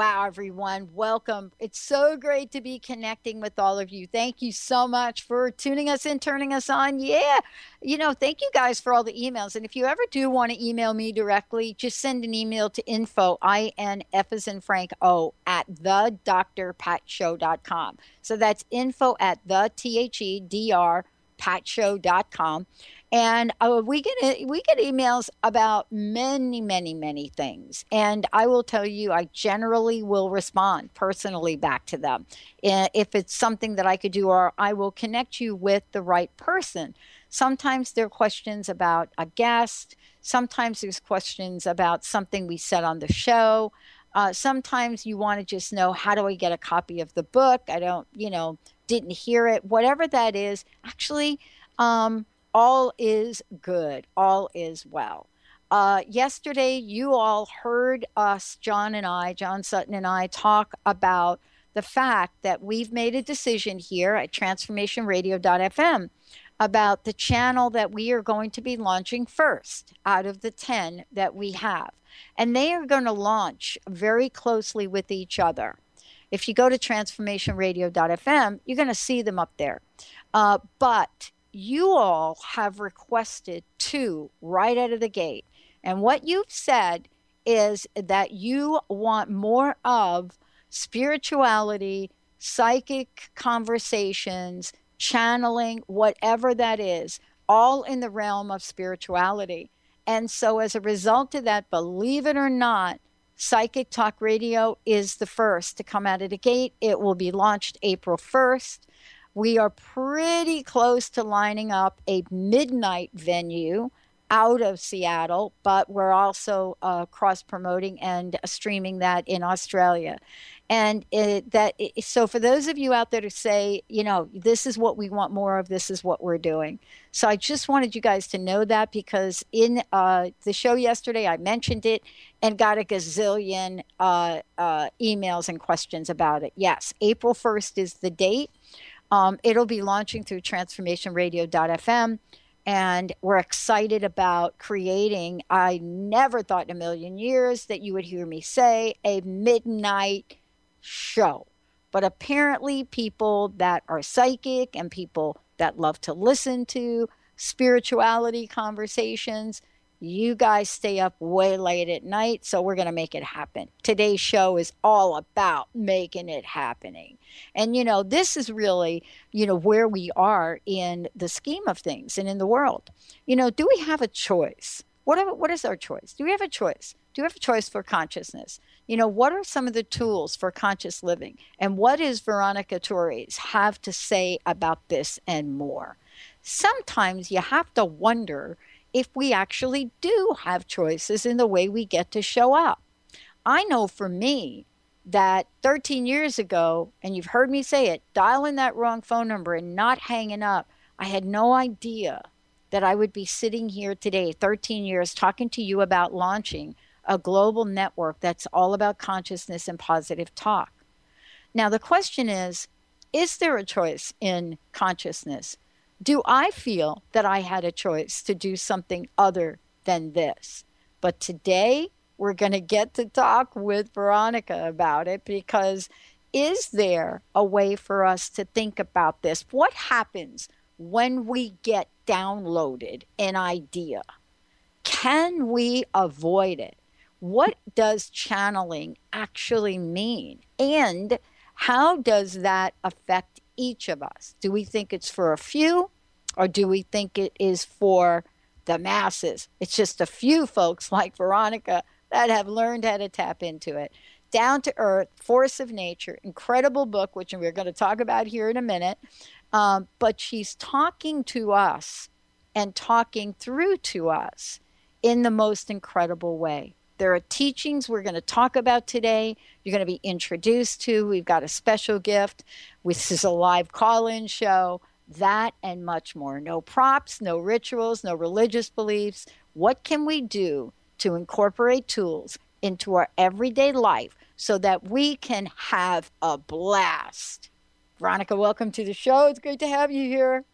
Wow, everyone, welcome. It's so great to be connecting with all of you. Thank you so much for tuning us in, turning us on. Yeah, you know, thank you guys for all the emails. And if you ever do want to email me directly, just send an email to info, I-N-F as in Frank O, at the drpatshow.com. So that's info at the T-H-E-D-R patshow.com and uh, we get we get emails about many many many things. And i will tell you i generally will respond personally back to them. If it's something that i could do or i will connect you with the right person. Sometimes there are questions about a guest. Sometimes there's questions about something we said on the show. Uh, sometimes you want to just know how do i get a copy of the book? I don't you know didn't hear it. Whatever that is actually um, all is good, all is well. Uh, yesterday, you all heard us, John and I, John Sutton and I, talk about the fact that we've made a decision here at transformationradio.fm about the channel that we are going to be launching first out of the 10 that we have. And they are going to launch very closely with each other. If you go to transformationradio.fm, you're going to see them up there. Uh, but you all have requested two right out of the gate. And what you've said is that you want more of spirituality, psychic conversations, channeling, whatever that is, all in the realm of spirituality. And so, as a result of that, believe it or not, Psychic Talk Radio is the first to come out of the gate. It will be launched April 1st. We are pretty close to lining up a midnight venue out of Seattle, but we're also uh, cross promoting and streaming that in Australia. And it, that it, so for those of you out there to say, you know, this is what we want more of, this is what we're doing. So I just wanted you guys to know that because in uh, the show yesterday I mentioned it and got a gazillion uh, uh emails and questions about it. Yes, April 1st is the date. Um, it'll be launching through transformationradio.fm. And we're excited about creating, I never thought in a million years that you would hear me say, a midnight show. But apparently, people that are psychic and people that love to listen to spirituality conversations you guys stay up way late at night, so we're going to make it happen. Today's show is all about making it happening. And, you know, this is really, you know, where we are in the scheme of things and in the world. You know, do we have a choice? What, what is our choice? Do we have a choice? Do we have a choice for consciousness? You know, what are some of the tools for conscious living? And what is Veronica Torres have to say about this and more? Sometimes you have to wonder if we actually do have choices in the way we get to show up. I know for me that 13 years ago, and you've heard me say it, dialing that wrong phone number and not hanging up, I had no idea that I would be sitting here today, 13 years, talking to you about launching a global network that's all about consciousness and positive talk. Now, the question is is there a choice in consciousness? Do I feel that I had a choice to do something other than this? But today, we're going to get to talk with Veronica about it because is there a way for us to think about this? What happens when we get downloaded an idea? Can we avoid it? What does channeling actually mean? And how does that affect each of us? Do we think it's for a few or do we think it is for the masses? It's just a few folks like Veronica that have learned how to tap into it down to earth, force of nature, incredible book, which we're going to talk about here in a minute. Um, but she's talking to us and talking through to us in the most incredible way. There are teachings we're going to talk about today. You're going to be introduced to. We've got a special gift. This is a live call in show. That and much more. No props, no rituals, no religious beliefs. What can we do to incorporate tools into our everyday life so that we can have a blast. Veronica, welcome to the show. It's great to have you here.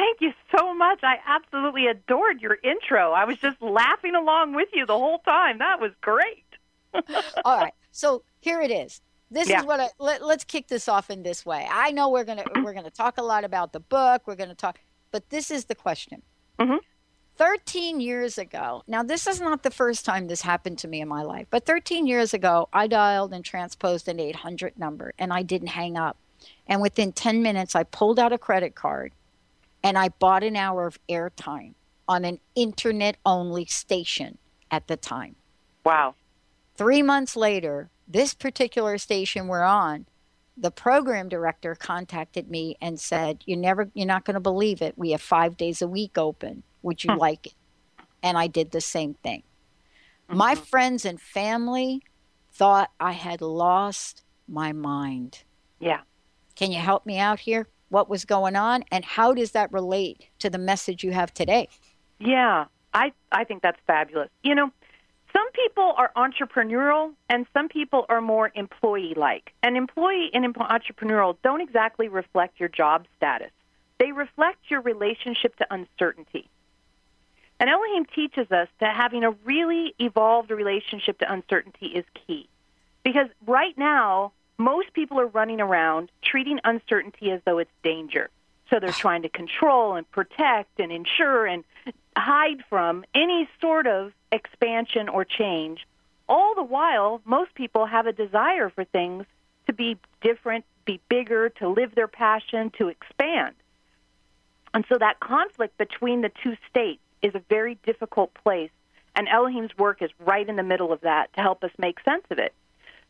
Thank you so much. I absolutely adored your intro. I was just laughing along with you the whole time. That was great. All right. So here it is. This yeah. is what I let, us kick this off in this way. I know we're gonna we're gonna talk a lot about the book. We're gonna talk, but this is the question. Mm-hmm. 13 years ago, now this is not the first time this happened to me in my life, but 13 years ago, I dialed and transposed an 800 number and I didn't hang up. And within 10 minutes, I pulled out a credit card and I bought an hour of airtime on an internet only station at the time. Wow. Three months later, this particular station we're on, the program director contacted me and said, "You never, you're not going to believe it. We have five days a week open. Would you like it? And I did the same thing. Mm-hmm. My friends and family thought I had lost my mind. Yeah. Can you help me out here? What was going on and how does that relate to the message you have today? Yeah, I I think that's fabulous. You know, some people are entrepreneurial and some people are more employee like. And employee and entrepreneurial don't exactly reflect your job status. They reflect your relationship to uncertainty. And Eloheim teaches us that having a really evolved relationship to uncertainty is key. Because right now, most people are running around treating uncertainty as though it's danger. So they're trying to control and protect and ensure and hide from any sort of expansion or change. All the while, most people have a desire for things to be different, be bigger, to live their passion, to expand. And so that conflict between the two states is a very difficult place, and Eloheim's work is right in the middle of that to help us make sense of it.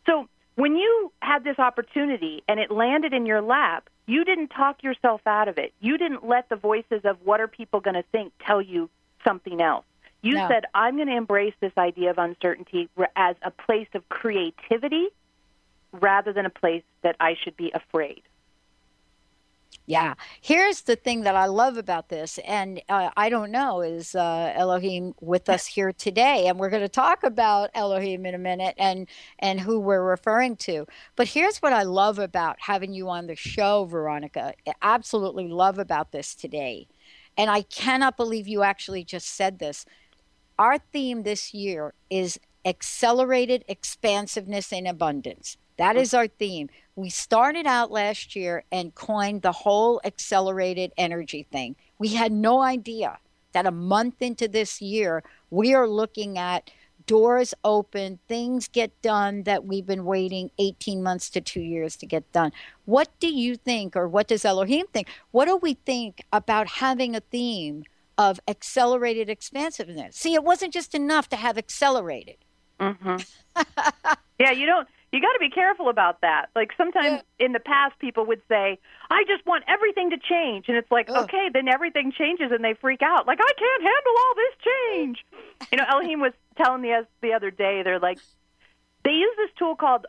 So when you had this opportunity and it landed in your lap, you didn't talk yourself out of it. You didn't let the voices of what are people going to think tell you something else. You no. said, I'm going to embrace this idea of uncertainty as a place of creativity rather than a place that I should be afraid. Yeah. Here's the thing that I love about this, and uh, I don't know, is uh, Eloheim with us here today? And we're going to talk about Eloheim in a minute and and who we're referring to. But here's what I love about having you on the show, Veronica. I absolutely love about this today, and I cannot believe you actually just said this. Our theme this year is accelerated expansiveness and abundance. That is our theme. We started out last year and coined the whole accelerated energy thing. We had no idea that a month into this year, we are looking at doors open, things get done that we've been waiting 18 months to two years to get done. What do you think, or what does Eloheim think? What do we think about having a theme of accelerated expansiveness? See, it wasn't just enough to have accelerated. Mm-hmm. yeah, you don't you got to be careful about that. Like sometimes yeah. in the past, people would say, "I just want everything to change," and it's like, Ugh. okay, then everything changes, and they freak out. Like I can't handle all this change. you know, Eloheim was telling me the other day, they're like, they use this tool called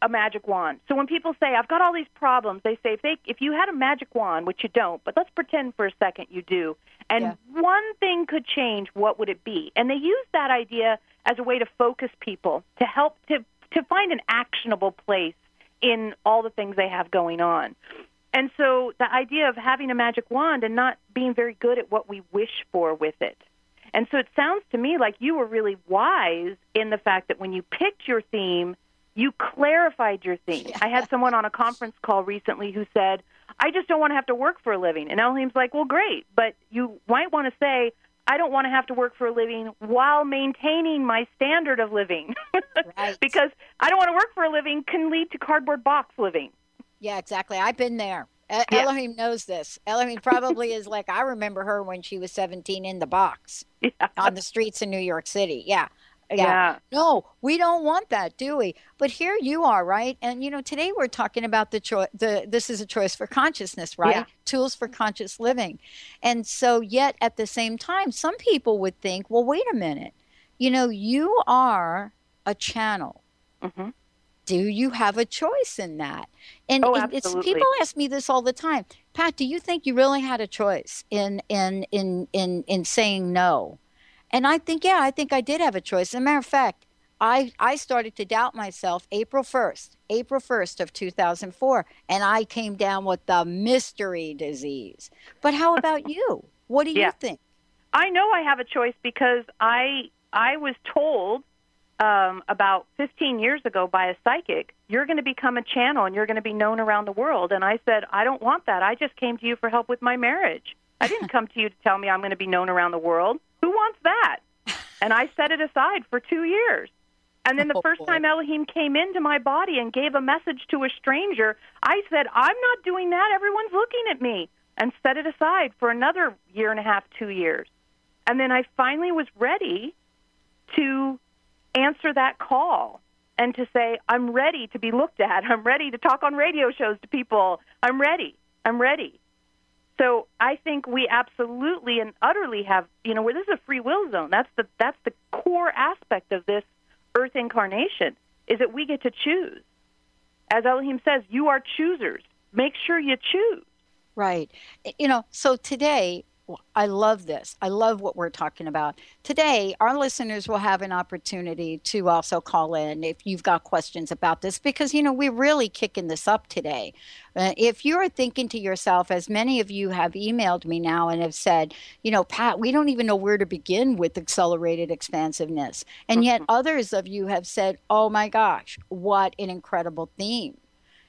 a magic wand. So when people say, "I've got all these problems," they say, if they if you had a magic wand, which you don't, but let's pretend for a second you do, and yeah. one thing could change, what would it be? And they use that idea as a way to focus people to help to to find an actionable place in all the things they have going on. And so the idea of having a magic wand and not being very good at what we wish for with it. And so it sounds to me like you were really wise in the fact that when you picked your theme, You clarified your theme. Yes. I had someone on a conference call recently who said, I just don't want to have to work for a living. And Eloheim's like, well, great, but you might want to say, I don't want to have to work for a living while maintaining my standard of living. Right. because I don't want to work for a living can lead to cardboard box living. Yeah, exactly. I've been there. Yeah. Eloheim knows this. Eloheim probably is like, I remember her when she was 17 in the box Yeah. on the streets in New York City. Yeah. Yeah. Yeah. No, we don't want that, do we? But here you are, right? And you know, today we're talking about the choice. The this is a choice for consciousness, right? Yeah. Tools for conscious living. And so, yet at the same time, some people would think, well, wait a minute. You know, you are a channel. Mhm. Do you have a choice in that? And Oh, it- it's people ask me this all the time. Pat, do you think you really had a choice in in in in in saying no? And I think, yeah, I think I did have a choice. As a matter of fact, I, I started to doubt myself April 1st, April 1st of 2004, and I came down with the mystery disease. But how about you? What do you think? I know I have a choice because I I was told um, about 15 years ago by a psychic, you're going to become a channel and you're going to be known around the world. And I said, I don't want that. I just came to you for help with my marriage. I didn't come to you to tell me I'm going to be known around the world. Who wants that? And I set it aside for two years. And then the Oh, first boy. time Eloheim came into my body and gave a message to a stranger, I said, I'm not doing that. Everyone's looking at me. And set it aside for another year and a half, two years. And then I finally was ready to answer that call and to say, I'm ready to be looked at. I'm ready to talk on radio shows to people. I'm ready. I'm ready. So I think we absolutely and utterly have, you know, where this is a free will zone. That's the that's the core aspect of this earth incarnation is that we get to choose. As Eloheim says, you are choosers. Make sure you choose. Right. You know, so today, I love this. I love what we're talking about. Today, our listeners will have an opportunity to also call in if you've got questions about this because, you know, we're really kicking this up today. Uh, if you're thinking to yourself, as many of you have emailed me now and have said, you know, Pat, we don't even know where to begin with accelerated expansiveness. And yet others of you have said, oh my gosh, what an incredible theme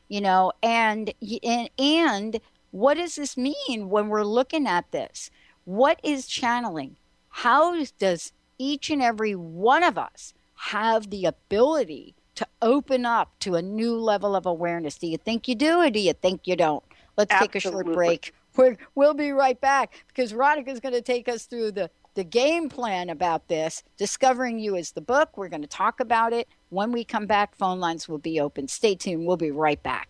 you know and and and what does this mean when we're looking at this what is channeling how does each and every one of us have the ability to open up to a new level of awareness do you think you do or do you think you don't let's take a short break We're, we'll be right back because Veronica's going to take us through the the game plan about this. Discovering You is the book. We're going to talk about it. When we come back, phone lines will be open. Stay tuned. We'll be right back.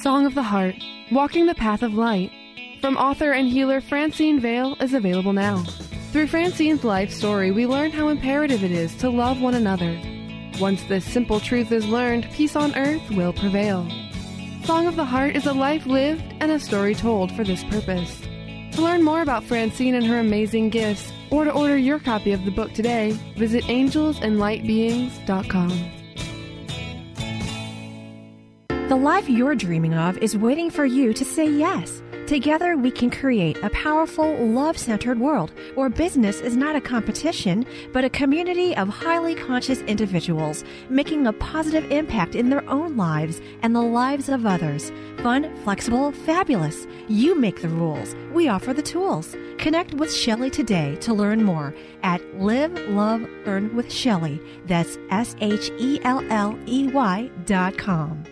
Song of the Heart Walking the Path of Light from author and healer Francine Vale is available now. Through Francine's life story, we learn how imperative it is to love one another. Once this simple truth is learned, peace on earth will prevail. Song of the Heart is a life lived and a story told for this purpose. To learn more about Francine and her amazing gifts, or to order your copy of the book today, visit angelsandlightbeings.com. The life you're dreaming of is waiting for you to say yes. Together, we can create a powerful, love centered world where business is not a competition, but a community of highly conscious individuals making a positive impact in their own lives and the lives of others. Fun, flexible, fabulous. You make the rules. We offer the tools. Connect with Shelley today to learn more at Live, Love, Earn with Shelley. That's S H E L L E Y dot com.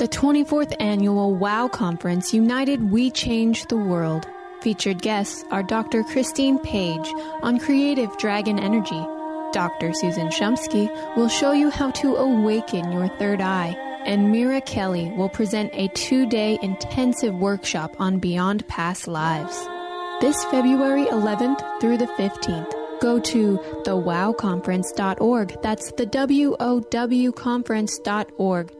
The 24th annual WOW Conference United We Change the World. Featured guests are Dr. Christine Page on creative dragon energy, Dr. Susan Shumsky will show you how to awaken your third eye, and Mira Kelley will present a two day intensive workshop on Beyond Past Lives. This February 11th through the 15th, go to thewowconference.org. That's the W O W conference.org.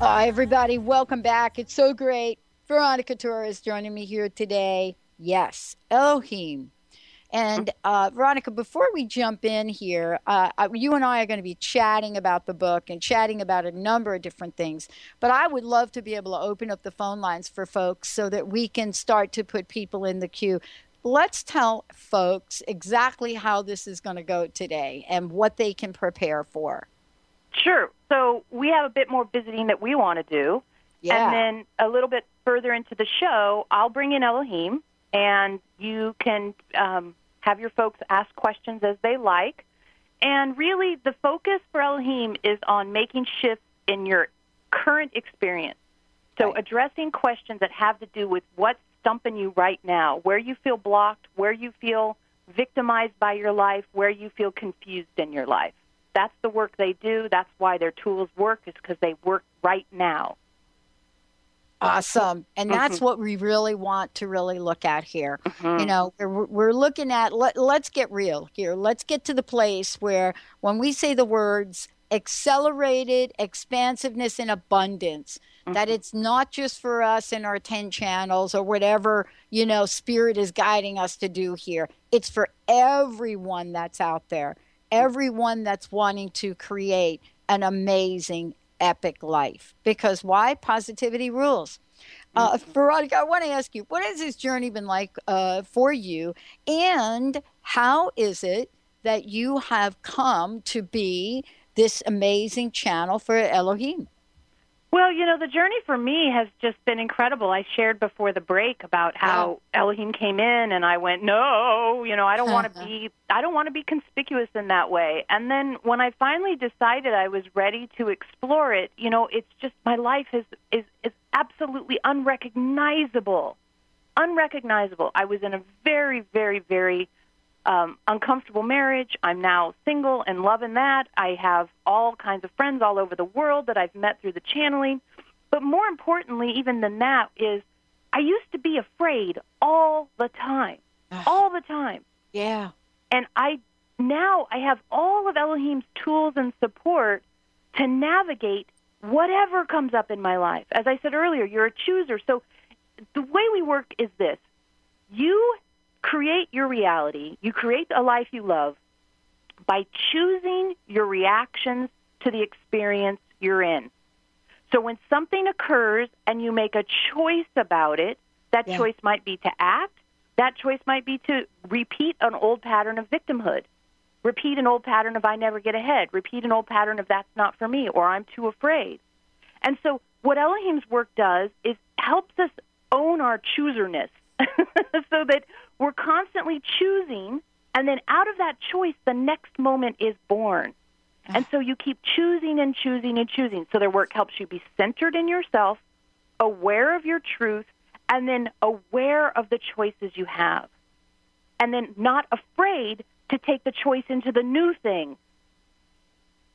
Hi, everybody. Welcome back. It's so great. Veronica Torres joining me here today. Yes, Eloheim. And uh, Veronica, before we jump in here, uh, you and I are going to be chatting about the book and chatting about a number of different things. But I would love to be able to open up the phone lines for folks so that we can start to put people in the queue. Let's tell folks exactly how this is going to go today and what they can prepare for. Sure. So we have a bit more visiting that we want to do. Yeah. And then a little bit further into the show, I'll bring in Eloheim, and you can um, have your folks ask questions as they like. And really, the focus for Eloheim is on making shifts in your current experience. So, addressing questions that have to do with what's stumping you right now, where you feel blocked, where you feel victimized by your life, where you feel confused in your life. That's the work they do. That's why their tools work, is because they work right now. Awesome. And that's Mhm. what we really want to really look at here. Mhm. You know, we're, we're looking at, let, let's get real here. Let's get to the place where when we say the words accelerated expansiveness and abundance, that it's not just for us in our 10 channels or whatever, you know, spirit is guiding us to do here. It's for everyone that's out there, everyone that's wanting to create an amazing, epic life. Because why? Positivity rules. Uh, Veronica, I want to ask you, what has this journey been like uh, for you? And how is it that you have come to be this amazing channel for Eloheim? Well, you know, the journey for me has just been incredible. I shared before the break about how Eloheim came in and I went, "No, you know, I don't want to uh-huh. be I don't want to be conspicuous in that way." And then when I finally decided I was ready to explore it, you know, it's just my life is is is absolutely unrecognizable. Unrecognizable. I was in a very very very um, uncomfortable marriage. I'm now single and loving that. I have all kinds of friends all over the world that I've met through the channeling. But more importantly, even than that, is I used to be afraid all the time, all the time. Yeah. And I now I have all of Eloheim's tools and support to navigate whatever comes up in my life. As I said earlier, you're a chooser. So the way we work is this you create your reality, you create a life you love by choosing your reactions to the experience you're in. So when something occurs and you make a choice about it, that Yeah. choice might be to act, that choice might be to repeat an old pattern of victimhood. Repeat an old pattern of I never get ahead. Repeat an old pattern of that's not for me or I'm too afraid. And so what Eloheim's work does is helps us own our chooserness so that we're constantly choosing and then out of that choice the next moment is born. And so you keep choosing and choosing and choosing. So their work helps you be centered in yourself, aware of your truth, and then aware of the choices you have. And then not afraid to take the choice into the new thing.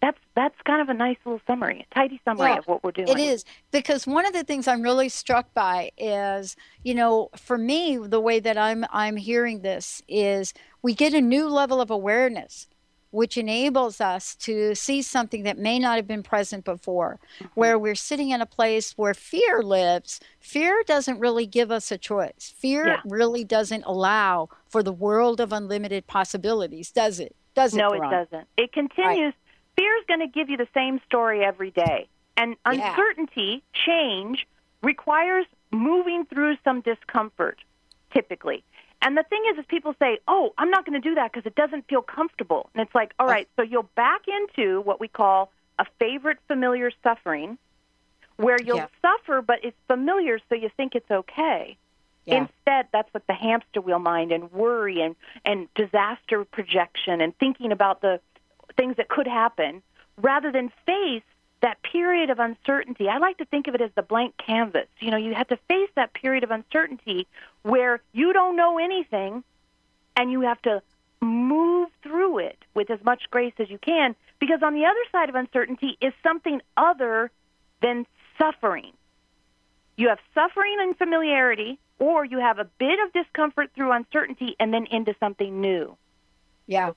That's that's kind of a nice little summary, a tidy summary Yeah, of what we're doing. It is because one of the things I'm really struck by is, you know, for me, the way that I'm I'm hearing this is we get a new level of awareness, which enables us to see something that may not have been present before. Mm-hmm. Where we're sitting in a place where fear lives, fear doesn't really give us a choice. Fear Yeah. really doesn't allow for the world of unlimited possibilities, does it? Does it? no, it doesn't. It continues. Fear is going to give you the same story every day. And Yeah. uncertainty, change, requires moving through some discomfort, typically. And the thing is, is people say, "Oh, I'm not going to do that because it doesn't feel comfortable." And it's like, all right, so you'll back into what we call a favorite familiar suffering, where you'll Yeah. suffer, but it's familiar, so you think it's okay. Yeah. Instead, that's what the hamster wheel mind and worry and and disaster projection and thinking about the things that could happen, rather than face that period of uncertainty. I like to think of it as the blank canvas. You know, you have to face that period of uncertainty where you don't know anything and you have to move through it with as much grace as you can because on the other side of uncertainty is something other than suffering. You have suffering and familiarity, or you have a bit of discomfort through uncertainty and then into something new. Yeah.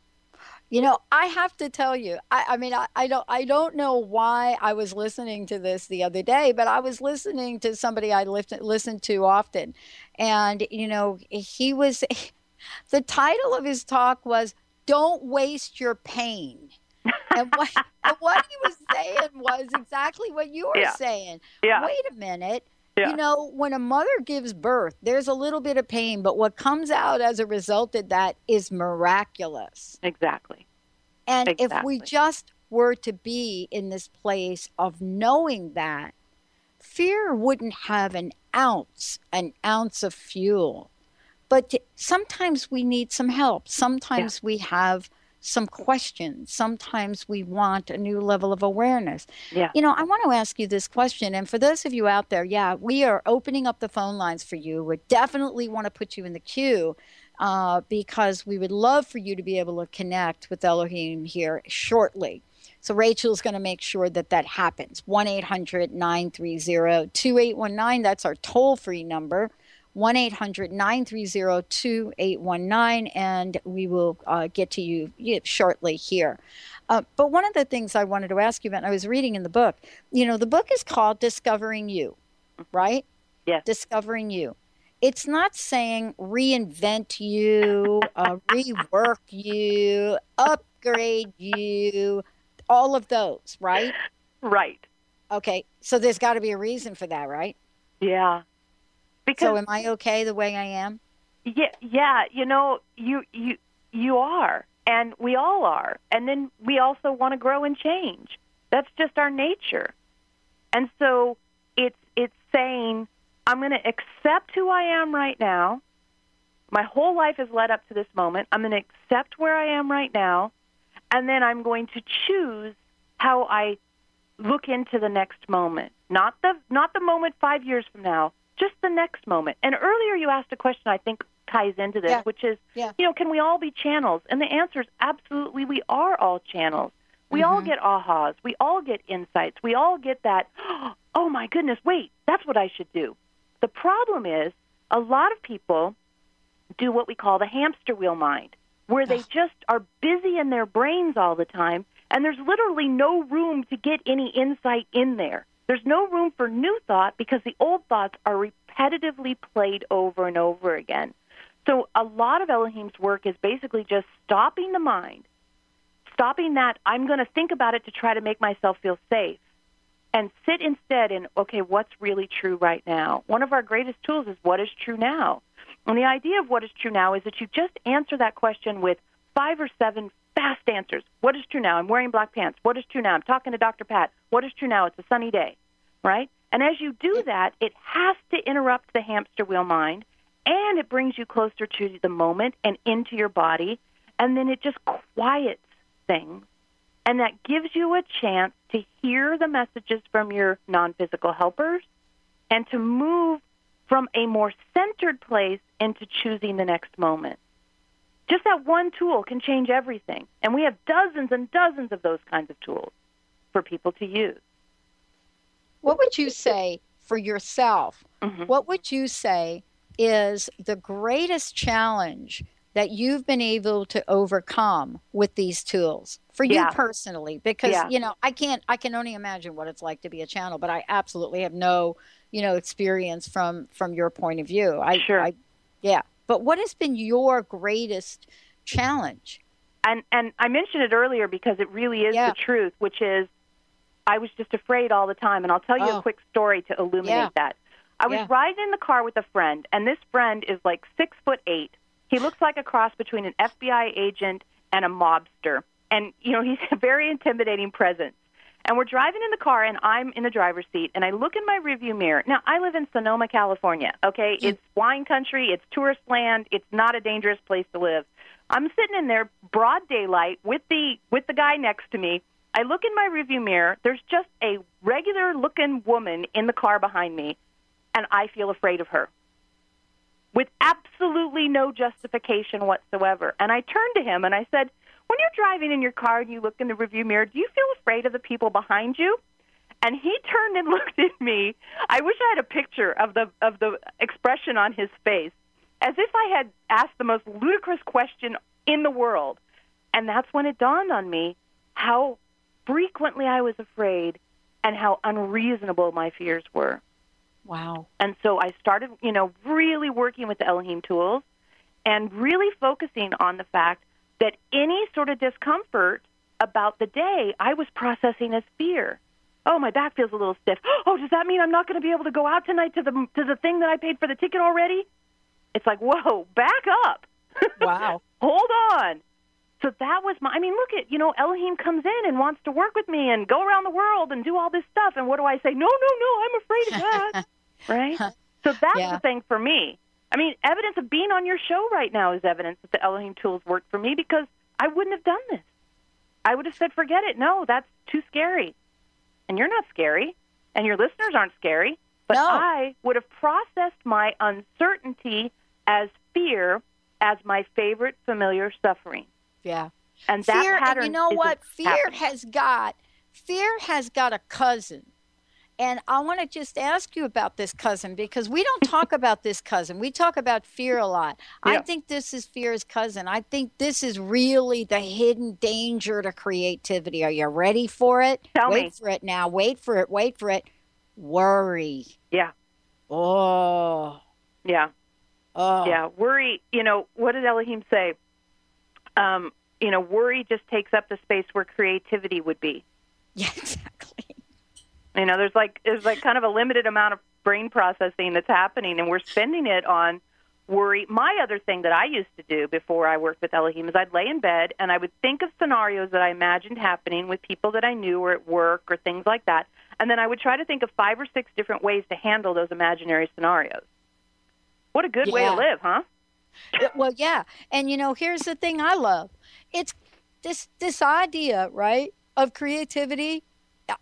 You know, I have to tell you, I, I mean, I, I don't, I don't know why I was listening to this the other day, but I was listening to somebody I listen, listen to often, and you know, he was, the title of his talk was "Don't Waste Your Pain," and what, and what he was saying was exactly what you were Yeah. saying. Yeah. Wait a minute. Yeah. You know, when a mother gives birth, there's a little bit of pain, but what comes out as a result of that is miraculous. Exactly. And if we just were to be in this place of knowing that, fear wouldn't have an ounce, an ounce of fuel. But t- sometimes we need some help. Sometimes we have some questions. Sometimes we want a new level of awareness. Yeah. You know, I want to ask you this question. And for those of you out there, yeah, we are opening up the phone lines for you. We definitely want to put you in the queue uh, because we would love for you to be able to connect with Eloheim here shortly. So Rachel's going to make sure that that happens. 1 800 930 2819. That's our toll free number. 1 800 930 2819. And we will uh, get to you shortly here. Uh, but one of the things I wanted to ask you about, and I was reading in the book, you know, the book is called Discovering You, right? Yes. Discovering You. It's not saying reinvent you, uh, rework you, upgrade you, all of those, right? Right. Okay, so there's got to be a reason for that, right? Yeah. Because So am I okay the way I am? Yeah, yeah, you know, you you you are, and we all are, and then we also want to grow and change. That's just our nature, and so it's it's saying I'm going to accept who I am right now. My whole life has led up to this moment. I'm going to accept where I am right now, and then I'm going to choose how I look into the next moment. Not the not the moment 5 years from now, just the next moment. And earlier you asked a question I think ties into this, Yeah. which is, Yeah. you know, can we all be channels? And the answer is absolutely we are all channels. We all mm-hmm. get ahas. We all get insights. We all get that, oh my goodness, wait, that's what I should do. The problem is a lot of people do what we call the hamster wheel mind, where they just are busy in their brains all the time, and there's literally no room to get any insight in there. There's no room for new thought because the old thoughts are repetitively played over and over again. So a lot of Eloheim's work is basically just stopping the mind, stopping that I'm going to think about it to try to make myself feel safe, and sit instead in, okay, what's really true right now? One of our greatest tools is what is true now. And the idea of what is true now is that you just answer that question with five or seven fast answers. What is true now? I'm wearing black pants. What is true now? I'm talking to Dr. Pat. What is true now? It's a sunny day, right? And as you do that, it has to interrupt the hamster wheel mind and it brings you closer to the moment and into your body. And then it just quiets things. And that gives you a chance to hear the messages from your non physical helpers and to move from a more centered place into choosing the next moment. Just that one tool can change everything. And we have dozens and dozens of those kinds of tools for people to use. What would you say for yourself? Mm-hmm. What would you say is the greatest challenge that you've been able to overcome with these tools for you Yeah. personally? Because Yeah. you know, I can't. I can only imagine what it's like to be a channel, but I absolutely have no, you know, experience from from your point of view. I, Sure. I, yeah. But what has been your greatest challenge? and and I mentioned it earlier because it really is Yeah. the truth, which is I was just afraid all the time, and I'll tell you Oh. a quick story to illuminate Yeah. that. I was Yeah. riding in the car with a friend, and this friend is like six foot eight, He looks like a cross between an FBI agent and a mobster. And, you know, he's a very intimidating presence. And we're driving in the car, and I'm in the driver's seat, and I look in my rearview mirror. Now, I live in Sonoma, California. Okay, mm-hmm. it's wine country, it's tourist land, it's not a dangerous place to live. I'm sitting in there, broad daylight, with the with the guy next to me. I look in my rearview mirror. There's just a regular looking woman in the car behind me, and I feel afraid of her, with absolutely no justification whatsoever. And I turned to him and I said, when you're driving in your car and you look in the rearview mirror, do you feel afraid of the people behind you? And he turned and looked at me. I wish I had a picture of the of the expression on his face, as if I had asked the most ludicrous question in the world. And that's when it dawned on me how frequently I was afraid and how unreasonable my fears were. Wow. And so I started, you know, really working with the Eloheim tools and really focusing on the fact that any sort of discomfort about the day I was processing as fear. Oh, my back feels a little stiff. Oh, does that mean I'm not going to be able to go out tonight to the to the thing that I paid for the ticket already? It's like, whoa, back up. Wow. Hold on. So that was my. I mean, look at you know, Eloheim comes in and wants to work with me and go around the world and do all this stuff. And what do I say? No, no, no. I'm afraid of that. right. So that's Yeah. the thing for me. I mean, evidence of being on your show right now is evidence that the Eloheim tools worked for me because I wouldn't have done this. I would have said, forget it. No, that's too scary. And you're not scary, and your listeners aren't scary. But I would have processed my uncertainty as fear as my favorite familiar suffering. Yeah. And that fear, pattern and you know what? Fear happening. has got fear has got a cousin. And I want to just ask you about this cousin because we don't talk about this cousin. We talk about fear a lot. I think this is fear's cousin. I think this is really the hidden danger to creativity. Are you ready for it? Tell wait me. for it now. Wait for it. Wait for it. Worry. Yeah. Oh. Yeah. Oh. Yeah. Worry, you know, what did Eloheim say? Um, you know, worry just takes up the space where creativity would be. Yeah, exactly. You know, there's like there's like kind of a limited amount of brain processing that's happening, and we're spending it on worry. My other thing that I used to do before I worked with Eloheim is I'd lay in bed and I would think of scenarios that I imagined happening with people that I knew or at work or things like that, and then I would try to think of five or six different ways to handle those imaginary scenarios. What a good way to live, huh? Uh, well yeah and you know here's the thing i love it's this this idea right of creativity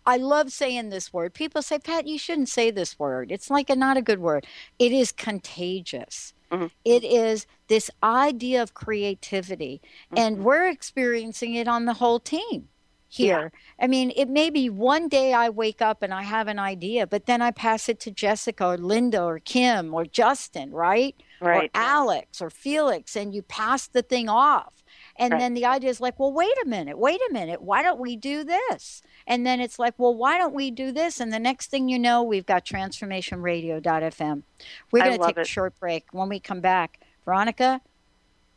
i love saying this word people say pat you shouldn't say this word it's like a not a good word it is contagious mm-hmm. It is this idea of creativity and mm-hmm. we're experiencing it on the whole team here. I mean, it may be one day I wake up and I have an idea, but then I pass it to Jessica or Linda or Kim or Justin, right? Right. Or Alex or Felix, and you pass the thing off. And Right. then the idea is like, well, wait a minute, wait a minute. Why don't we do this? And then it's like, well, why don't we do this? And the next thing you know, we've got transformationradio.fm. We're going to take a short break. When we come back, Veronica,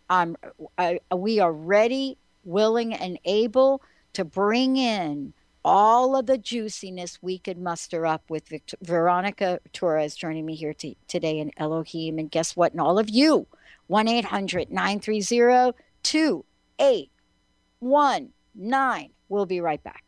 um, I, we are ready, willing, and able to bring in all of the juiciness we could muster up with Vict- Veronica Torres joining me here t- today in Eloheim. And guess what? And all of you, 1 800 930 2819. We'll be right back.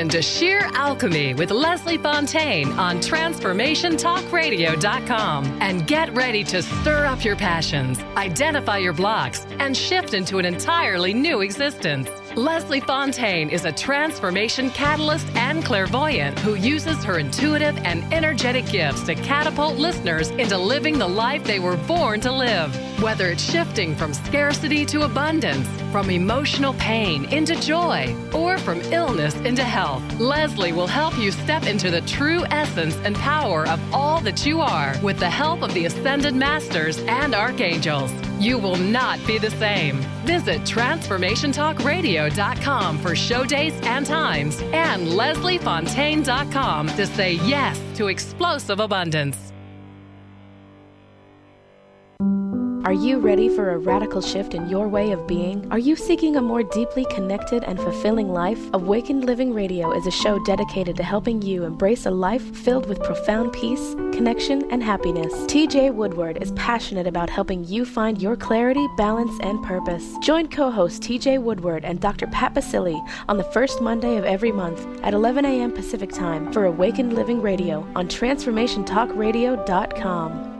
In to Sheer Alchemy with Leslie Fontaine on TransformationTalkRadio.com and get ready to stir up your passions, identify your blocks, and shift into an entirely new existence. Leslie Fontaine is a transformation catalyst and clairvoyant who uses her intuitive and energetic gifts to catapult listeners into living the life they were born to live. Whether it's shifting from scarcity to abundance, from emotional pain into joy, or from illness into health, Leslie will help you step into the true essence and power of all that you are with the help of the Ascended Masters and Archangels. You will not be the same. Visit TransformationTalkRadio.com for show dates and times and LeslieFontaine.com to say yes to explosive abundance. Are you ready for a radical shift in your way of being? Are you seeking a more deeply connected and fulfilling life? Awakened Living Radio is a show dedicated to helping you embrace a life filled with profound peace, connection, and happiness. TJ Woodward is passionate about helping you find your clarity, balance, and purpose. Join co host TJ Woodward and Dr. Pat Baccili on the first Monday of every month at 11 a.m. Pacific Time for Awakened Living Radio on TransformationTalkRadio.com.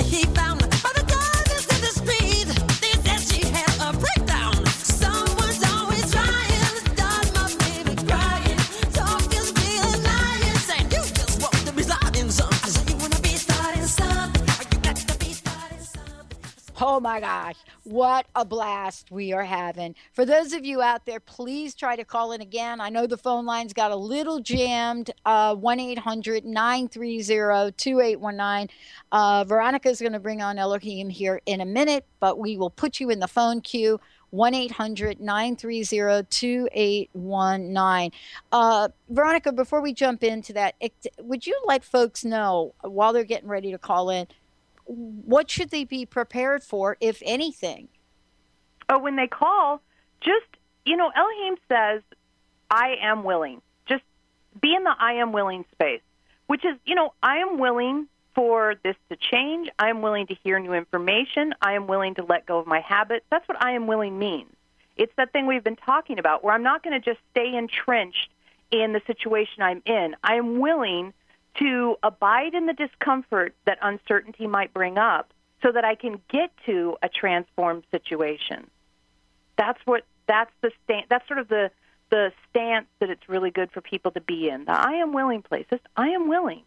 He found Oh my gosh, what a blast we are having. For those of you out there, please try to call in again. I know the phone lines got a little jammed. Uh, 1 800 930 2819. Uh, Veronica is going to bring on Eloheim here in a minute, but we will put you in the phone queue. 1 800 930 2819. Uh, Veronica, before we jump into that, would you let folks know while they're getting ready to call in what should they be prepared for, if anything? Oh, when they call, just you know, Eloheim says, "I am willing." Just be in the "I am willing" space, which is, you know, I am willing for this to change. I am willing to hear new information. I am willing to let go of my habits. That's what I am willing means. It's that thing we've been talking about, where I'm not going to just stay entrenched in the situation I'm in. I am willing to abide in the discomfort that uncertainty might bring up so that I can get to a transformed situation. That's what that's the stand that's sort of the the stance that it's really good for people to be in. The I am willing places. I am willing.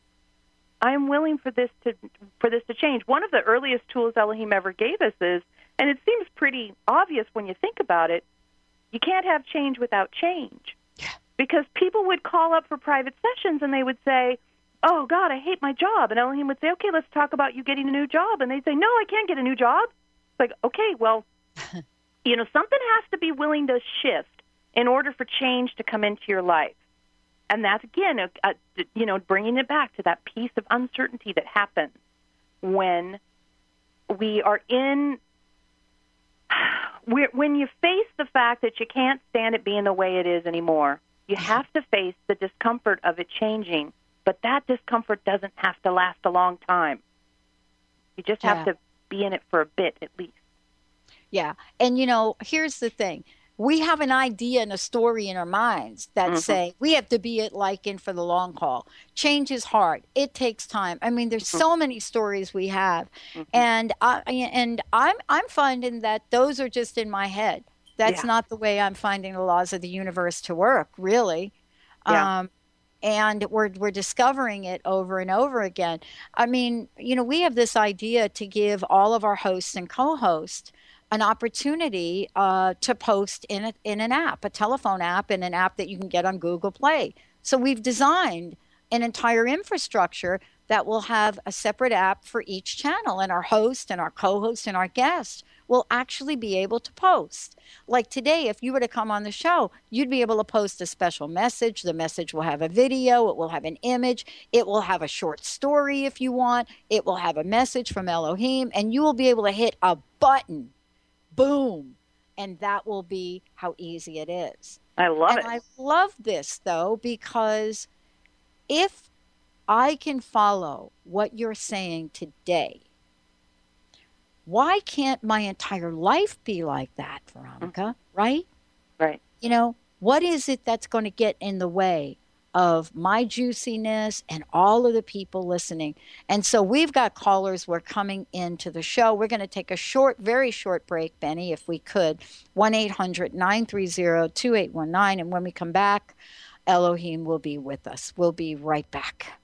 I am willing for this to for this to change. One of the earliest tools Eloheim ever gave us is, and it seems pretty obvious when you think about it, you can't have change without change. Because people would call up for private sessions and they would say, "Oh God, I hate my job," and Eloheim would say, "Okay, let's talk about you getting a new job," and they'd say, "No, I can't get a new job." It's like, okay, well, you know, something has to be willing to shift in order for change to come into your life. And that's again, a, a, you know, bringing it back to that piece of uncertainty that happens when we are in. When you face the fact that you can't stand it being the way it is anymore, you mm-hmm. have to face the discomfort of it changing. But that discomfort doesn't have to last a long time. You just have Yeah. to be in it for a bit at least. Yeah. And you know, here's the thing. we have an idea and a story in our minds that Mhm. say we have to be at Lycan for the long haul. Change is hard. It takes time. I mean, there's so many stories we have, and I and I'm I'm finding that those are just in my head. That's Yeah. not the way I'm finding the laws of the universe to work, really. Yeah. Um, and we're we're discovering it over and over again. I mean, you know, we have this idea to give all of our hosts and co-hosts an opportunity uh, to post in a, in an app, a telephone app, and an app that you can get on Google Play. So we've designed an entire infrastructure that will have a separate app for each channel, and our host and our co-host and our guest will actually be able to post. Like today, if you were to come on the show, you'd be able to post a special message. The message will have a video, it will have an image, it will have a short story if you want, it will have a message from Eloheim, and you will be able to hit a button. Boom. And that will be how easy it is. I love and it. I love this though because if I can follow what you're saying today, why can't my entire life be like that, Veronica? Mm-hmm. Right? Right. You know, what is it that's going to get in the way of my juiciness and all of the people listening? And so we've got callers. We're coming into the show. We're going to take a short, very short break, Benny, if we could. 1 800 930 2819. And when we come back, Eloheim will be with us. We'll be right back.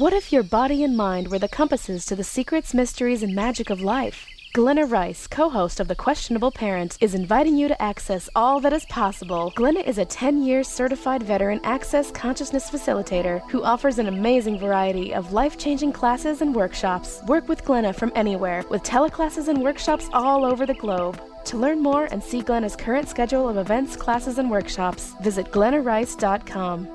What if your body and mind were the compasses to the secrets, mysteries, and magic of life? Glenna Rice, co host of The Questionable Parent, is inviting you to access all that is possible. Glenna is a 10 year certified veteran access consciousness facilitator who offers an amazing variety of life changing classes and workshops. Work with Glenna from anywhere with teleclasses and workshops all over the globe. To learn more and see Glenna's current schedule of events, classes, and workshops, visit glennarice.com.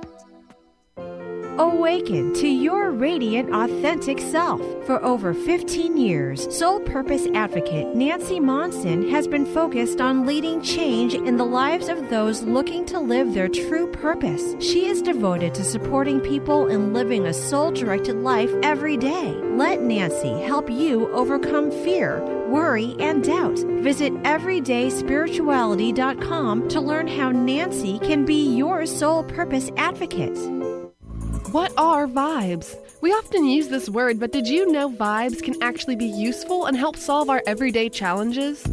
Awaken to your radiant, authentic self. For over 15 years, Soul Purpose Advocate Nancy Monson has been focused on leading change in the lives of those looking to live their true purpose. She is devoted to supporting people in living a soul directed life every day. Let Nancy help you overcome fear, worry, and doubt. Visit everydayspirituality.com to learn how Nancy can be your soul purpose advocate. What are vibes? We often use this word, but did you know vibes can actually be useful and help solve our everyday challenges?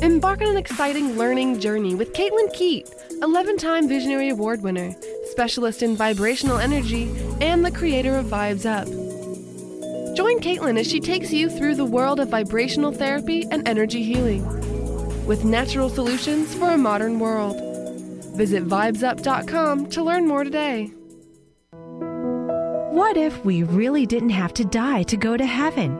Embark on an exciting learning journey with Caitlin Keat, 11 time Visionary Award winner, specialist in vibrational energy, and the creator of Vibes Up. Join Caitlin as she takes you through the world of vibrational therapy and energy healing with natural solutions for a modern world. Visit vibesup.com to learn more today. What if we really didn't have to die to go to heaven?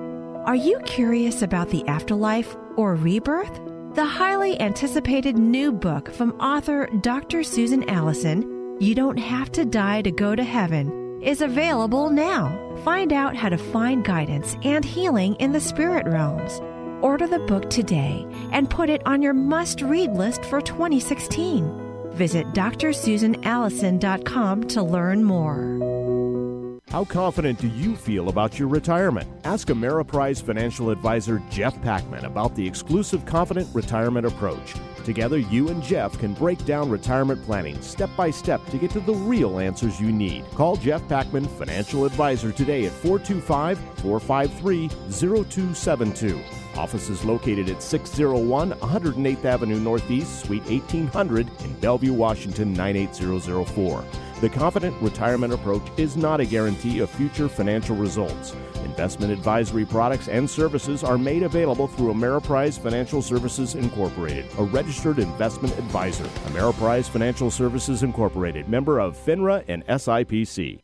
Are you curious about the afterlife or rebirth? The highly anticipated new book from author Dr. Susan Allison, You Don't Have to Die to Go to Heaven, is available now. Find out how to find guidance and healing in the spirit realms. Order the book today and put it on your must read list for 2016. Visit drsusanallison.com to learn more. How confident do you feel about your retirement? Ask Ameriprise financial advisor Jeff Packman about the exclusive Confident Retirement Approach. Together, you and Jeff can break down retirement planning step by step to get to the real answers you need. Call Jeff Packman, financial advisor, today at 425 453 0272. Office is located at 601 108th Avenue Northeast, Suite 1800 in Bellevue, Washington 98004. The Confident Retirement Approach is not a guarantee of future financial results. Investment advisory products and services are made available through Ameriprise Financial Services Incorporated, a registered investment advisor. Ameriprise Financial Services Incorporated, member of FINRA and SIPC.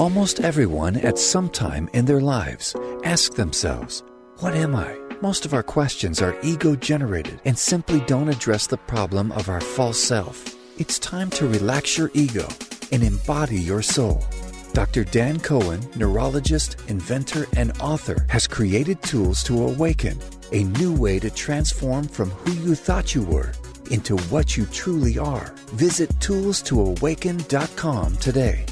Almost everyone at some time in their lives ask themselves, What am I? Most of our questions are ego generated and simply don't address the problem of our false self. It's time to relax your ego and embody your soul. Dr. Dan Cohen, neurologist, inventor, and author, has created tools to awaken a new way to transform from who you thought you were into what you truly are. Visit toolstoawaken.com today.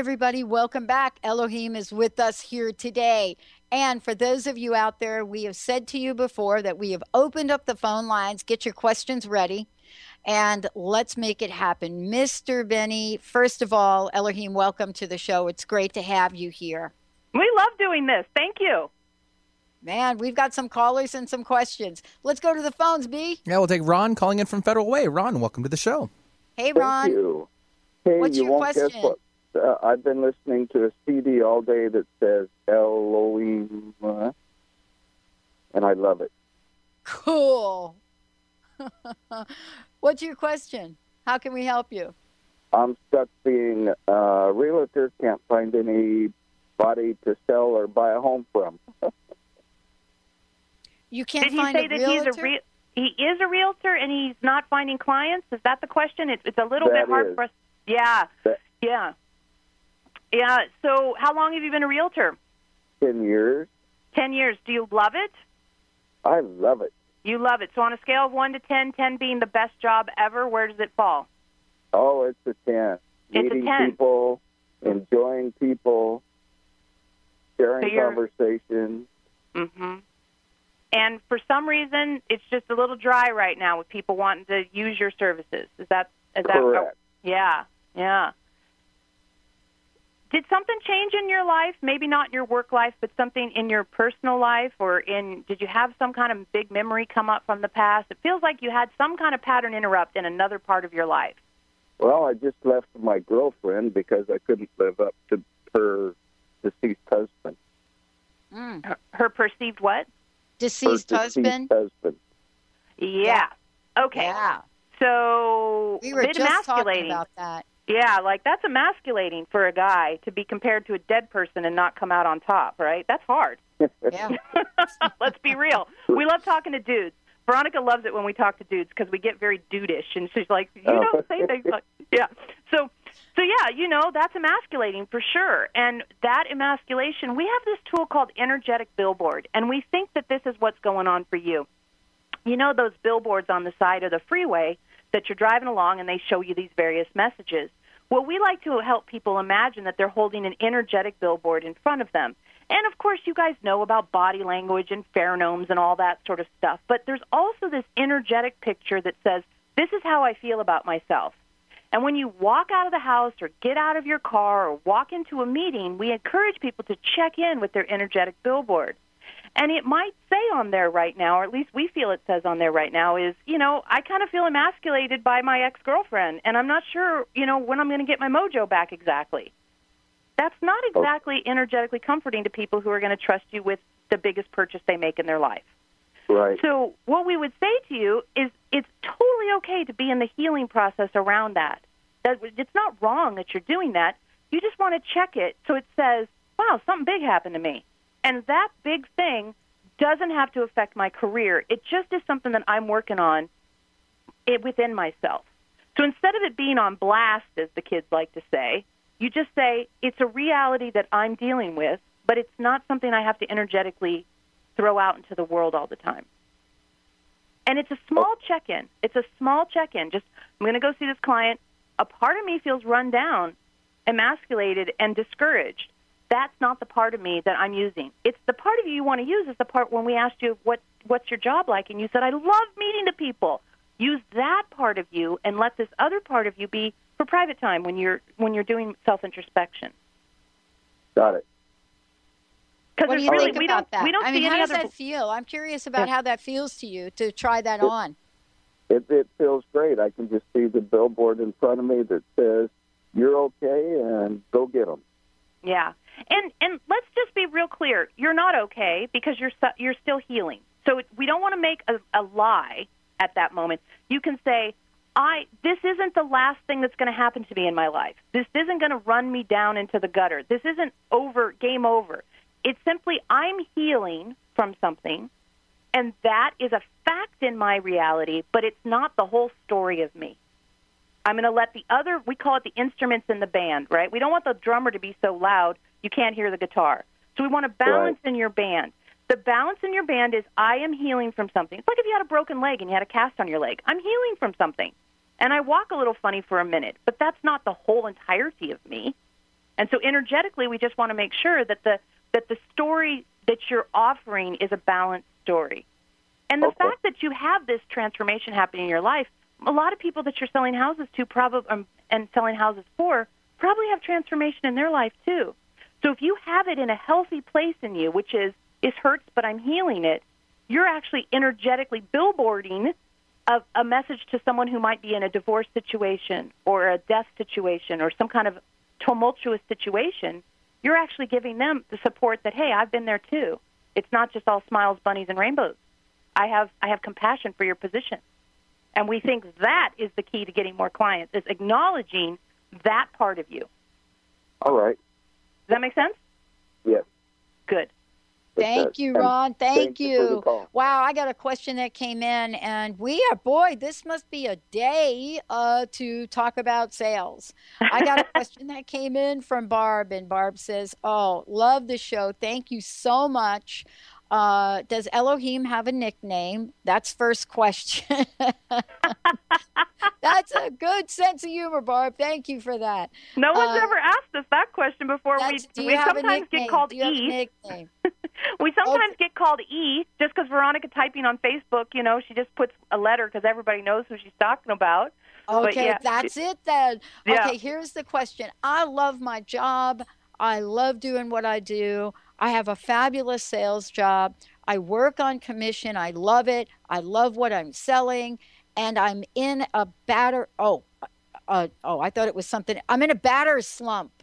Everybody, welcome back. Eloheim is with us here today. And for those of you out there, we have said to you before that we have opened up the phone lines. Get your questions ready and let's make it happen. Mr. Benny, first of all, Eloheim, welcome to the show. It's great to have you here. We love doing this. Thank you. Man, we've got some callers and some questions. Let's go to the phones, B. Yeah, we'll take Ron calling in from Federal Way. Ron, welcome to the show. Hey, Ron. Thank you. Hey, What's you your won't question? guess what? Uh, I've been listening to a CD all day that says Eloheim, uh, and I love it. Cool. What's your question? How can we help you? I'm stuck being a realtor, can't find anybody to sell or buy a home from. You can't Did he find say a that realtor? he's a real? He is a realtor and he's not finding clients. Is that the question? It's, it's a little That bit hard is. for us. Yeah, That- yeah, yeah. So, how long have you been a realtor? Ten years. Ten years. Do you love it? I love it. You love it. So, on a scale of one to ten, ten being the best job ever, where does it fall? Oh, it's a 10. It's a Meeting 10. people, enjoying people, sharing So conversations. hmm And for some reason, it's just a little dry right now with people wanting to use your services. Is that is that? Correct. yeah, yeah. Did something change in your life? Maybe not in your work life, but something in your personal life, or in did you have some kind of big memory come up from the past? It feels like you had some kind of pattern interrupt in another part of your life. Well, I just left my girlfriend because I couldn't live up to her deceased husband. Hmm. Her, her perceived what? Deceased her husband? Deceased husband. Yeah. Okay. Yeah. So We were bit just talking about that. Yeah, like that's emasculating for a guy to be compared to a dead person and not come out on top, right? That's hard. Yeah. Let's be real. We love talking to dudes. Veronica loves it when we talk to dudes because we get very dudeish, and she's like, "You Oh. don't say things like yeah." So, so yeah, you know that's emasculating for sure. And that emasculation, we have this tool called energetic billboard, and we think that this is what's going on for you. You know those billboards on the side of the freeway that you're driving along, and they show you these various messages. Well, we like to help people imagine that they're holding an energetic billboard in front of them. And of course, you guys know about body language and pheromones and all that sort of stuff. But there's also this energetic picture that says, This is how I feel about myself. And when you walk out of the house or get out of your car or walk into a meeting, we encourage people to check in with their energetic billboard. And it might say on there right now, or at least we feel it says on there right now, is, you know, I kind of feel emasculated by my ex girlfriend, and I'm not sure, you know, when I'm going to get my mojo back exactly. That's not oh. exactly energetically comforting to people who are going to trust you with the biggest purchase they make in their life. Right. So, what we would say to you is it's totally okay to be in the healing process around that. That it's not wrong that you're doing that. You just want to check it so it says, "Wow, something big happened to me." And that big thing doesn't have to affect my career. It just is something that I'm working on it within myself. So instead of it being on blast, as the kids like to say, you just say it's a reality that I'm dealing with, but it's not something I have to energetically throw out into the world all the time. And it's a small check in. It's a small check in. Just, I'm going to go see this client. A part of me feels run down, emasculated, and discouraged. That's not the part of me that I'm using. It's the part of you you want to use is the part when we asked you what what's your job like, and you said I love meeting the people. Use that part of you, and let this other part of you be for private time when you're when you're doing self introspection. Got it. Because What do you really think we about don't that? we don't I mean, see how does other... that feel? I'm curious about Yeah. how that feels to you to try that on. It, it feels great. I can just see the billboard in front of me that says, "You're okay," and go get them. Yeah, and and let's just be real clear. You're not okay because you're you're still healing. So we don't want to make a, a lie at that moment. You can say, "I this isn't the last thing that's going to happen to me in my life. This isn't going to run me down into the gutter. This isn't over. Game over. It's simply I'm healing from something, and that is a fact in my reality, but it's not the whole story of me. I'm going to let the other, we call it the instruments in the band, right? We don't want the drummer to be so loud you can't hear the guitar. So we want to balance in your band. The balance in your band is I am healing from something. It's like if you had a broken leg and you had a cast on your leg. I'm healing from something. And I walk a little funny for a minute, but that's not the whole entirety of me. And so energetically we just want to make sure that the that the story that you're offering is a balanced story. And the Okay. fact that you have this transformation happening in your life, a lot of people that you're selling houses to probably um, and selling houses for probably have transformation in their life too. So if you have it in a healthy place in you, which is it hurts but I'm healing it, you're actually energetically billboarding a, a message to someone who might be in a divorce situation or a death situation or some kind of tumultuous situation. You're actually giving them the support that hey, I've been there too. It's not just all smiles, bunnies, and rainbows. I have I have compassion for your position. And we think that is the key to getting more clients, is acknowledging that part of you. All right. Does that make sense? Yes. Good. Thank you, Ron. Thank, thank you you. Wow, I got a question that came in, and we are, boy, this must be a day uh, to talk about sales. I got a question that came in from Barb, and Barb says, Oh, love the show. Thank you so much. Uh, does Eloheim have a nickname? That's first question. That's a good sense of humor, Barb. Thank you for that. No one's Uh, ever asked us that question before. We we sometimes get called Do you have a E. We sometimes get called E just because Veronica typing on Facebook, you know, she just puts a letter because everybody knows who she's talking about. Okay, yeah, that's it then. Yeah. Okay, here's the question. I love my job. I love doing what I do. I have a fabulous sales job. I work on commission. I love it. I love what I'm selling. And I'm in a batter. Oh, uh, oh, I thought it was something. I'm in a batter slump.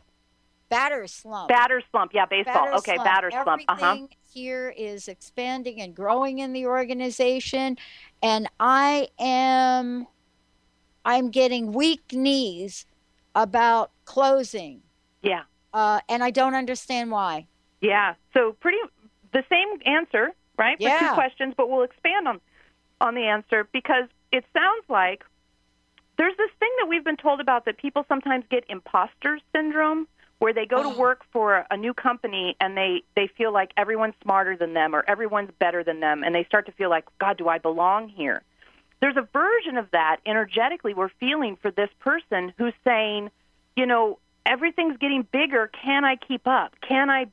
Batter slump. Batter slump. Yeah, baseball. Batter okay, slump. batter slump. Uh huh. Everything here is expanding and growing in the organization, and I am, I'm getting weak knees about closing, Yeah. uh, and I don't understand why. Yeah. So pretty the same answer, right? For Yeah. two questions, but we'll expand on on the answer because it sounds like there's this thing that we've been told about that people sometimes get imposter syndrome where they go to oh. work for a new company and they they feel like everyone's smarter than them or everyone's better than them and they start to feel like god do I belong here. There's a version of that energetically we're feeling for this person who's saying, you know, everything's getting bigger, can I keep up? Can I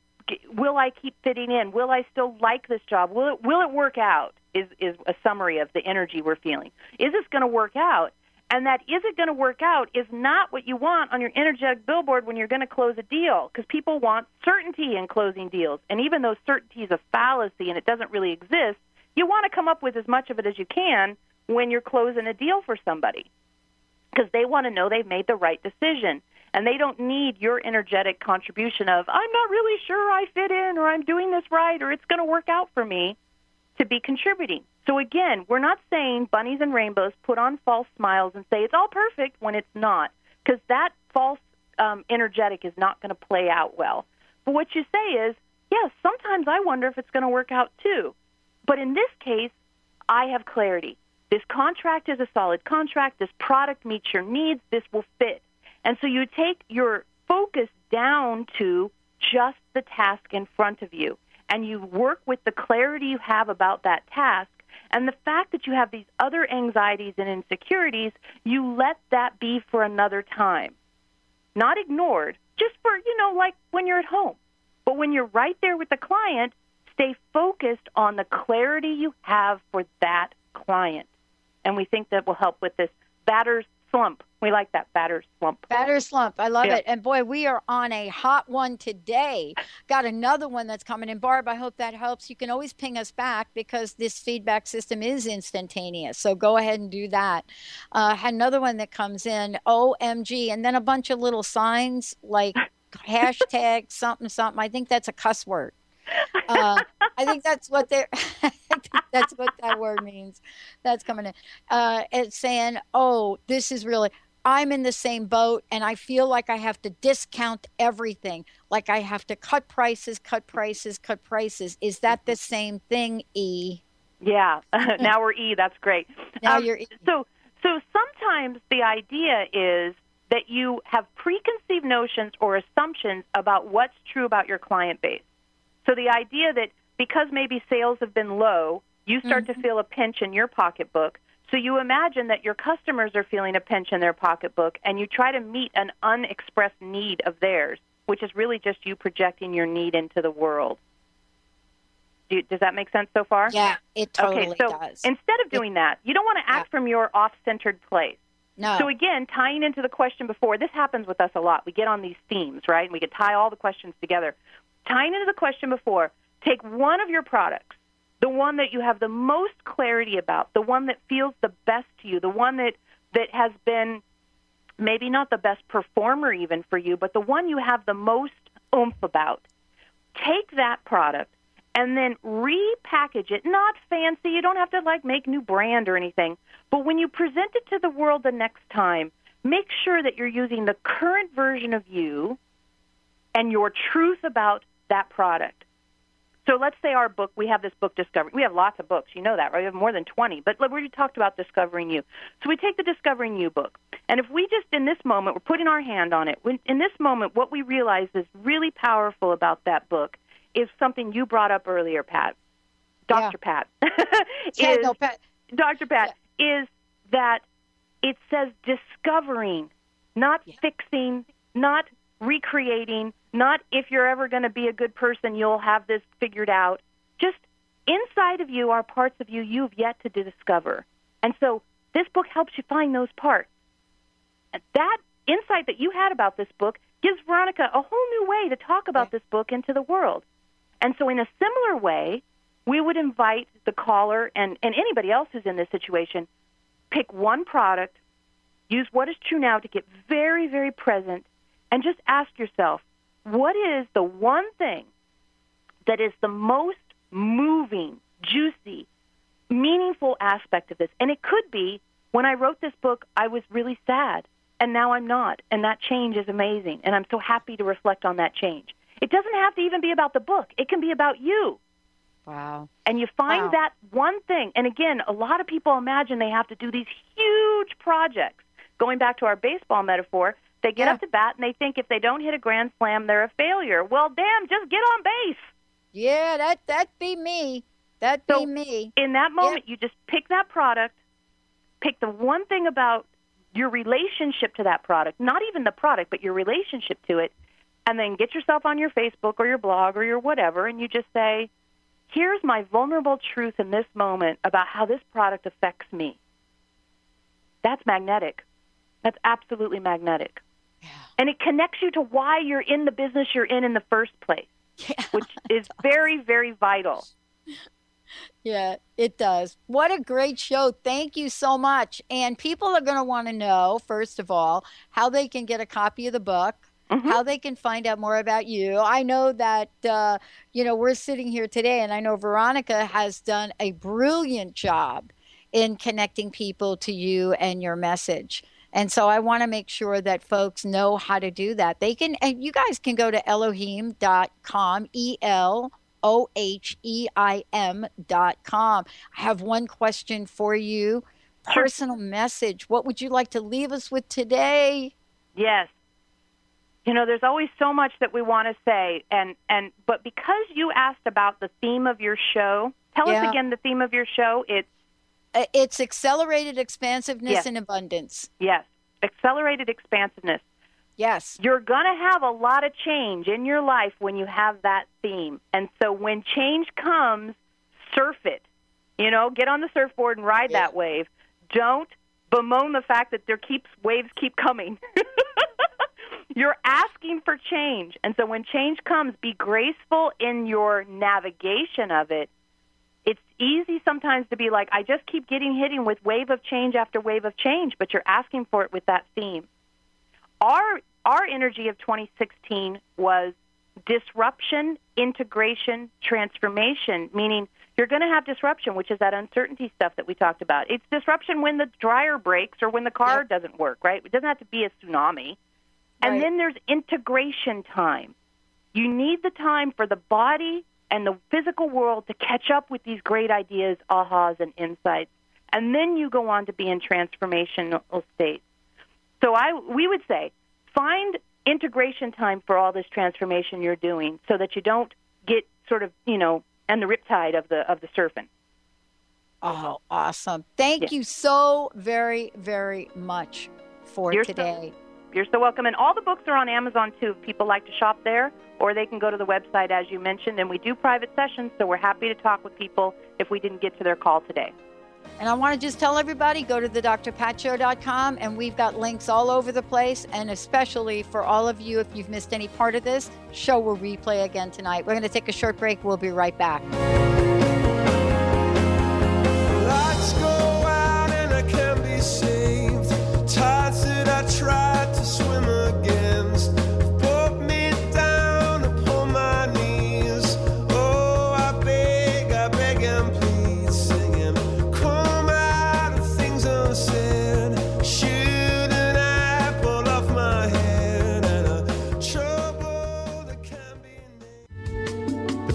will I keep fitting in? Will I still like this job? Will it will it work out? Is is a summary of the energy we're feeling. Is this going to work out? And that is it going to work out is not what you want on your energetic billboard when you're going to close a deal because people want certainty in closing deals. And even though certainty is a fallacy and it doesn't really exist, you want to come up with as much of it as you can when you're closing a deal for somebody because they want to know they've made the right decision and they don't need your energetic contribution of I'm not really sure I fit in or I'm doing this right or it's going to work out for me to be contributing. So again, we're not saying bunnies and rainbows put on false smiles and say it's all perfect when it's not because that false um, energetic is not going to play out well. But what you say is, yes, sometimes I wonder if it's going to work out too. But in this case, I have clarity. This contract is a solid contract. This product meets your needs. This will fit. And so you take your focus down to just the task in front of you and you work with the clarity you have about that task and the fact that you have these other anxieties and insecurities, you let that be for another time. Not ignored, just for, you know, like when you're at home. But when you're right there with the client, stay focused on the clarity you have for that client. And we think that will help with this batter's slump. We like that batter slump. Batter slump. I love Yeah. it. And boy, we are on a hot one today. Got another one that's coming in. Barb, I hope that helps. You can always ping us back because this feedback system is instantaneous. So go ahead and do that. Uh, had another one that comes in, OMG, and then a bunch of little signs like hashtag something, something. I think that's a cuss word. Uh, I think that's what think that's what that word means. That's coming in. Uh, it's saying, "Oh, this is really I'm in the same boat and I feel like I have to discount everything. Like I have to cut prices, cut prices, cut prices. Is that the same thing, E? Yeah. now we're E. That's great. Now Um, you're E. So, so sometimes the idea is that you have preconceived notions or assumptions about what's true about your client base. So the idea that because maybe sales have been low, you start to mm-hmm. feel a pinch in your pocketbook. So you imagine that your customers are feeling a pinch in their pocketbook, and you try to meet an unexpressed need of theirs, which is really just you projecting your need into the world. Do you, does that make sense so far? Yeah, it totally okay, so does. instead of doing that, you don't want to act from your off-centered place. No. So again, tying into the question before, this happens with us a lot. We get on these themes, right? And we can tie all the questions together. Tying into the question before, take one of your products, the one that you have the most clarity about, the one that feels the best to you, the one that that has been maybe not the best performer even for you, but the one you have the most oomph about. Take that product and then repackage it. Not fancy. You don't have to like make new brand or anything. But when you present it to the world the next time, make sure that you're using the current version of you and your truth about that product. So let's say our book, we have this book, Discovery. We have lots of books, you know that, right? We have more than 20. But we already talked about Discovering You. So we take the Discovering You book. And if we just, in this moment, we're putting our hand on it, when, in this moment, what we realize is really powerful about that book is something you brought up earlier, Pat. Dr. Pat. Yeah, no, Pat. Dr. Pat, is that it says discovering, not fixing, not recreating, not if you're ever going to be a good person, you'll have this figured out. Just inside of you are parts of you you've yet to discover. And so this book helps you find those parts. That insight that you had about this book gives Veronica a whole new way to talk about this book into the world. And so, in a similar way, we would invite the caller and, and anybody else who's in this situation pick one product, use what is true now to get very, very present, and just ask yourself what is the one thing that is the most moving, juicy, meaningful aspect of this? And it could be when I wrote this book, I was really sad, and now I'm not. And that change is amazing. And I'm so happy to reflect on that change. It doesn't have to even be about the book, it can be about you. Wow. And you find Wow. that one thing. And again, a lot of people imagine they have to do these huge projects. Going back to our baseball metaphor, they get up to bat and they think if they don't hit a grand slam, they're a failure. Well, damn, just get on base. Yeah, that that be me. That be me. In that moment, you just pick that product, pick the one thing about your relationship to that product, not even the product, but your relationship to it, and then get yourself on your Facebook or your blog or your whatever, and you just say, here's my vulnerable truth in this moment about how this product affects me. That's magnetic. That's absolutely magnetic. And it connects you to why you're in the business you're in in the first place, which is very, very vital. Yeah, it does. What a great show. Thank you so much. And people are going to want to know, first of all, how they can get a copy of the book, how they can find out more about you. I know that, uh, you know, we're sitting here today, and I know Veronica has done a brilliant job in connecting people to you and your message. And so I want to make sure that folks know how to do that. They can, and you guys can go to Eloheim.com, E L O H E I M dot com. I have one question for you. Personal message. What would you like to leave us with today? Yes. You know, there's always so much that we want to say, and and but because you asked about the theme of your show, tell Yeah. us again the theme of your show. It's Uh, it's accelerated expansiveness Yes. and abundance. yes, accelerated expansiveness. Yes. You're going to have a lot of change in your life when you have that theme. And so when change comes, surf it. You know, get on the surfboard and ride that wave. Don't bemoan the fact that there keeps waves keep coming. You're asking for change. And so when change comes, be graceful in your navigation of it. It's easy sometimes to be like, I just keep getting hitting with wave of change after wave of change, but you're asking for it with that theme our our energy of 2016 was disruption, integration, transformation, meaning you're going to have disruption, which is that uncertainty stuff that we talked about. It's disruption when the dryer breaks or when the car yep. doesn't work, right? It doesn't have to be a tsunami. And right. then there's integration time. You need the time for the body and the physical world to catch up with these great ideas, ahas, and insights. And then you go on to be in transformational states. So I, we would say, find integration time for all this transformation you're doing, so that you don't get sort of, you know, and the riptide of the of the surfing. Oh, awesome! Thank yeah. you so very, very much for you're today. So, you're so welcome. And all the books are on Amazon too. If people like to shop there, or they can go to the website as you mentioned. And we do private sessions, so we're happy to talk with people if we didn't get to their call today. And I want to just tell everybody go to the drpatshow.com and we've got links all over the place. And especially for all of you, if you've missed any part of this, show will replay again tonight. We're going to take a short break. We'll be right back.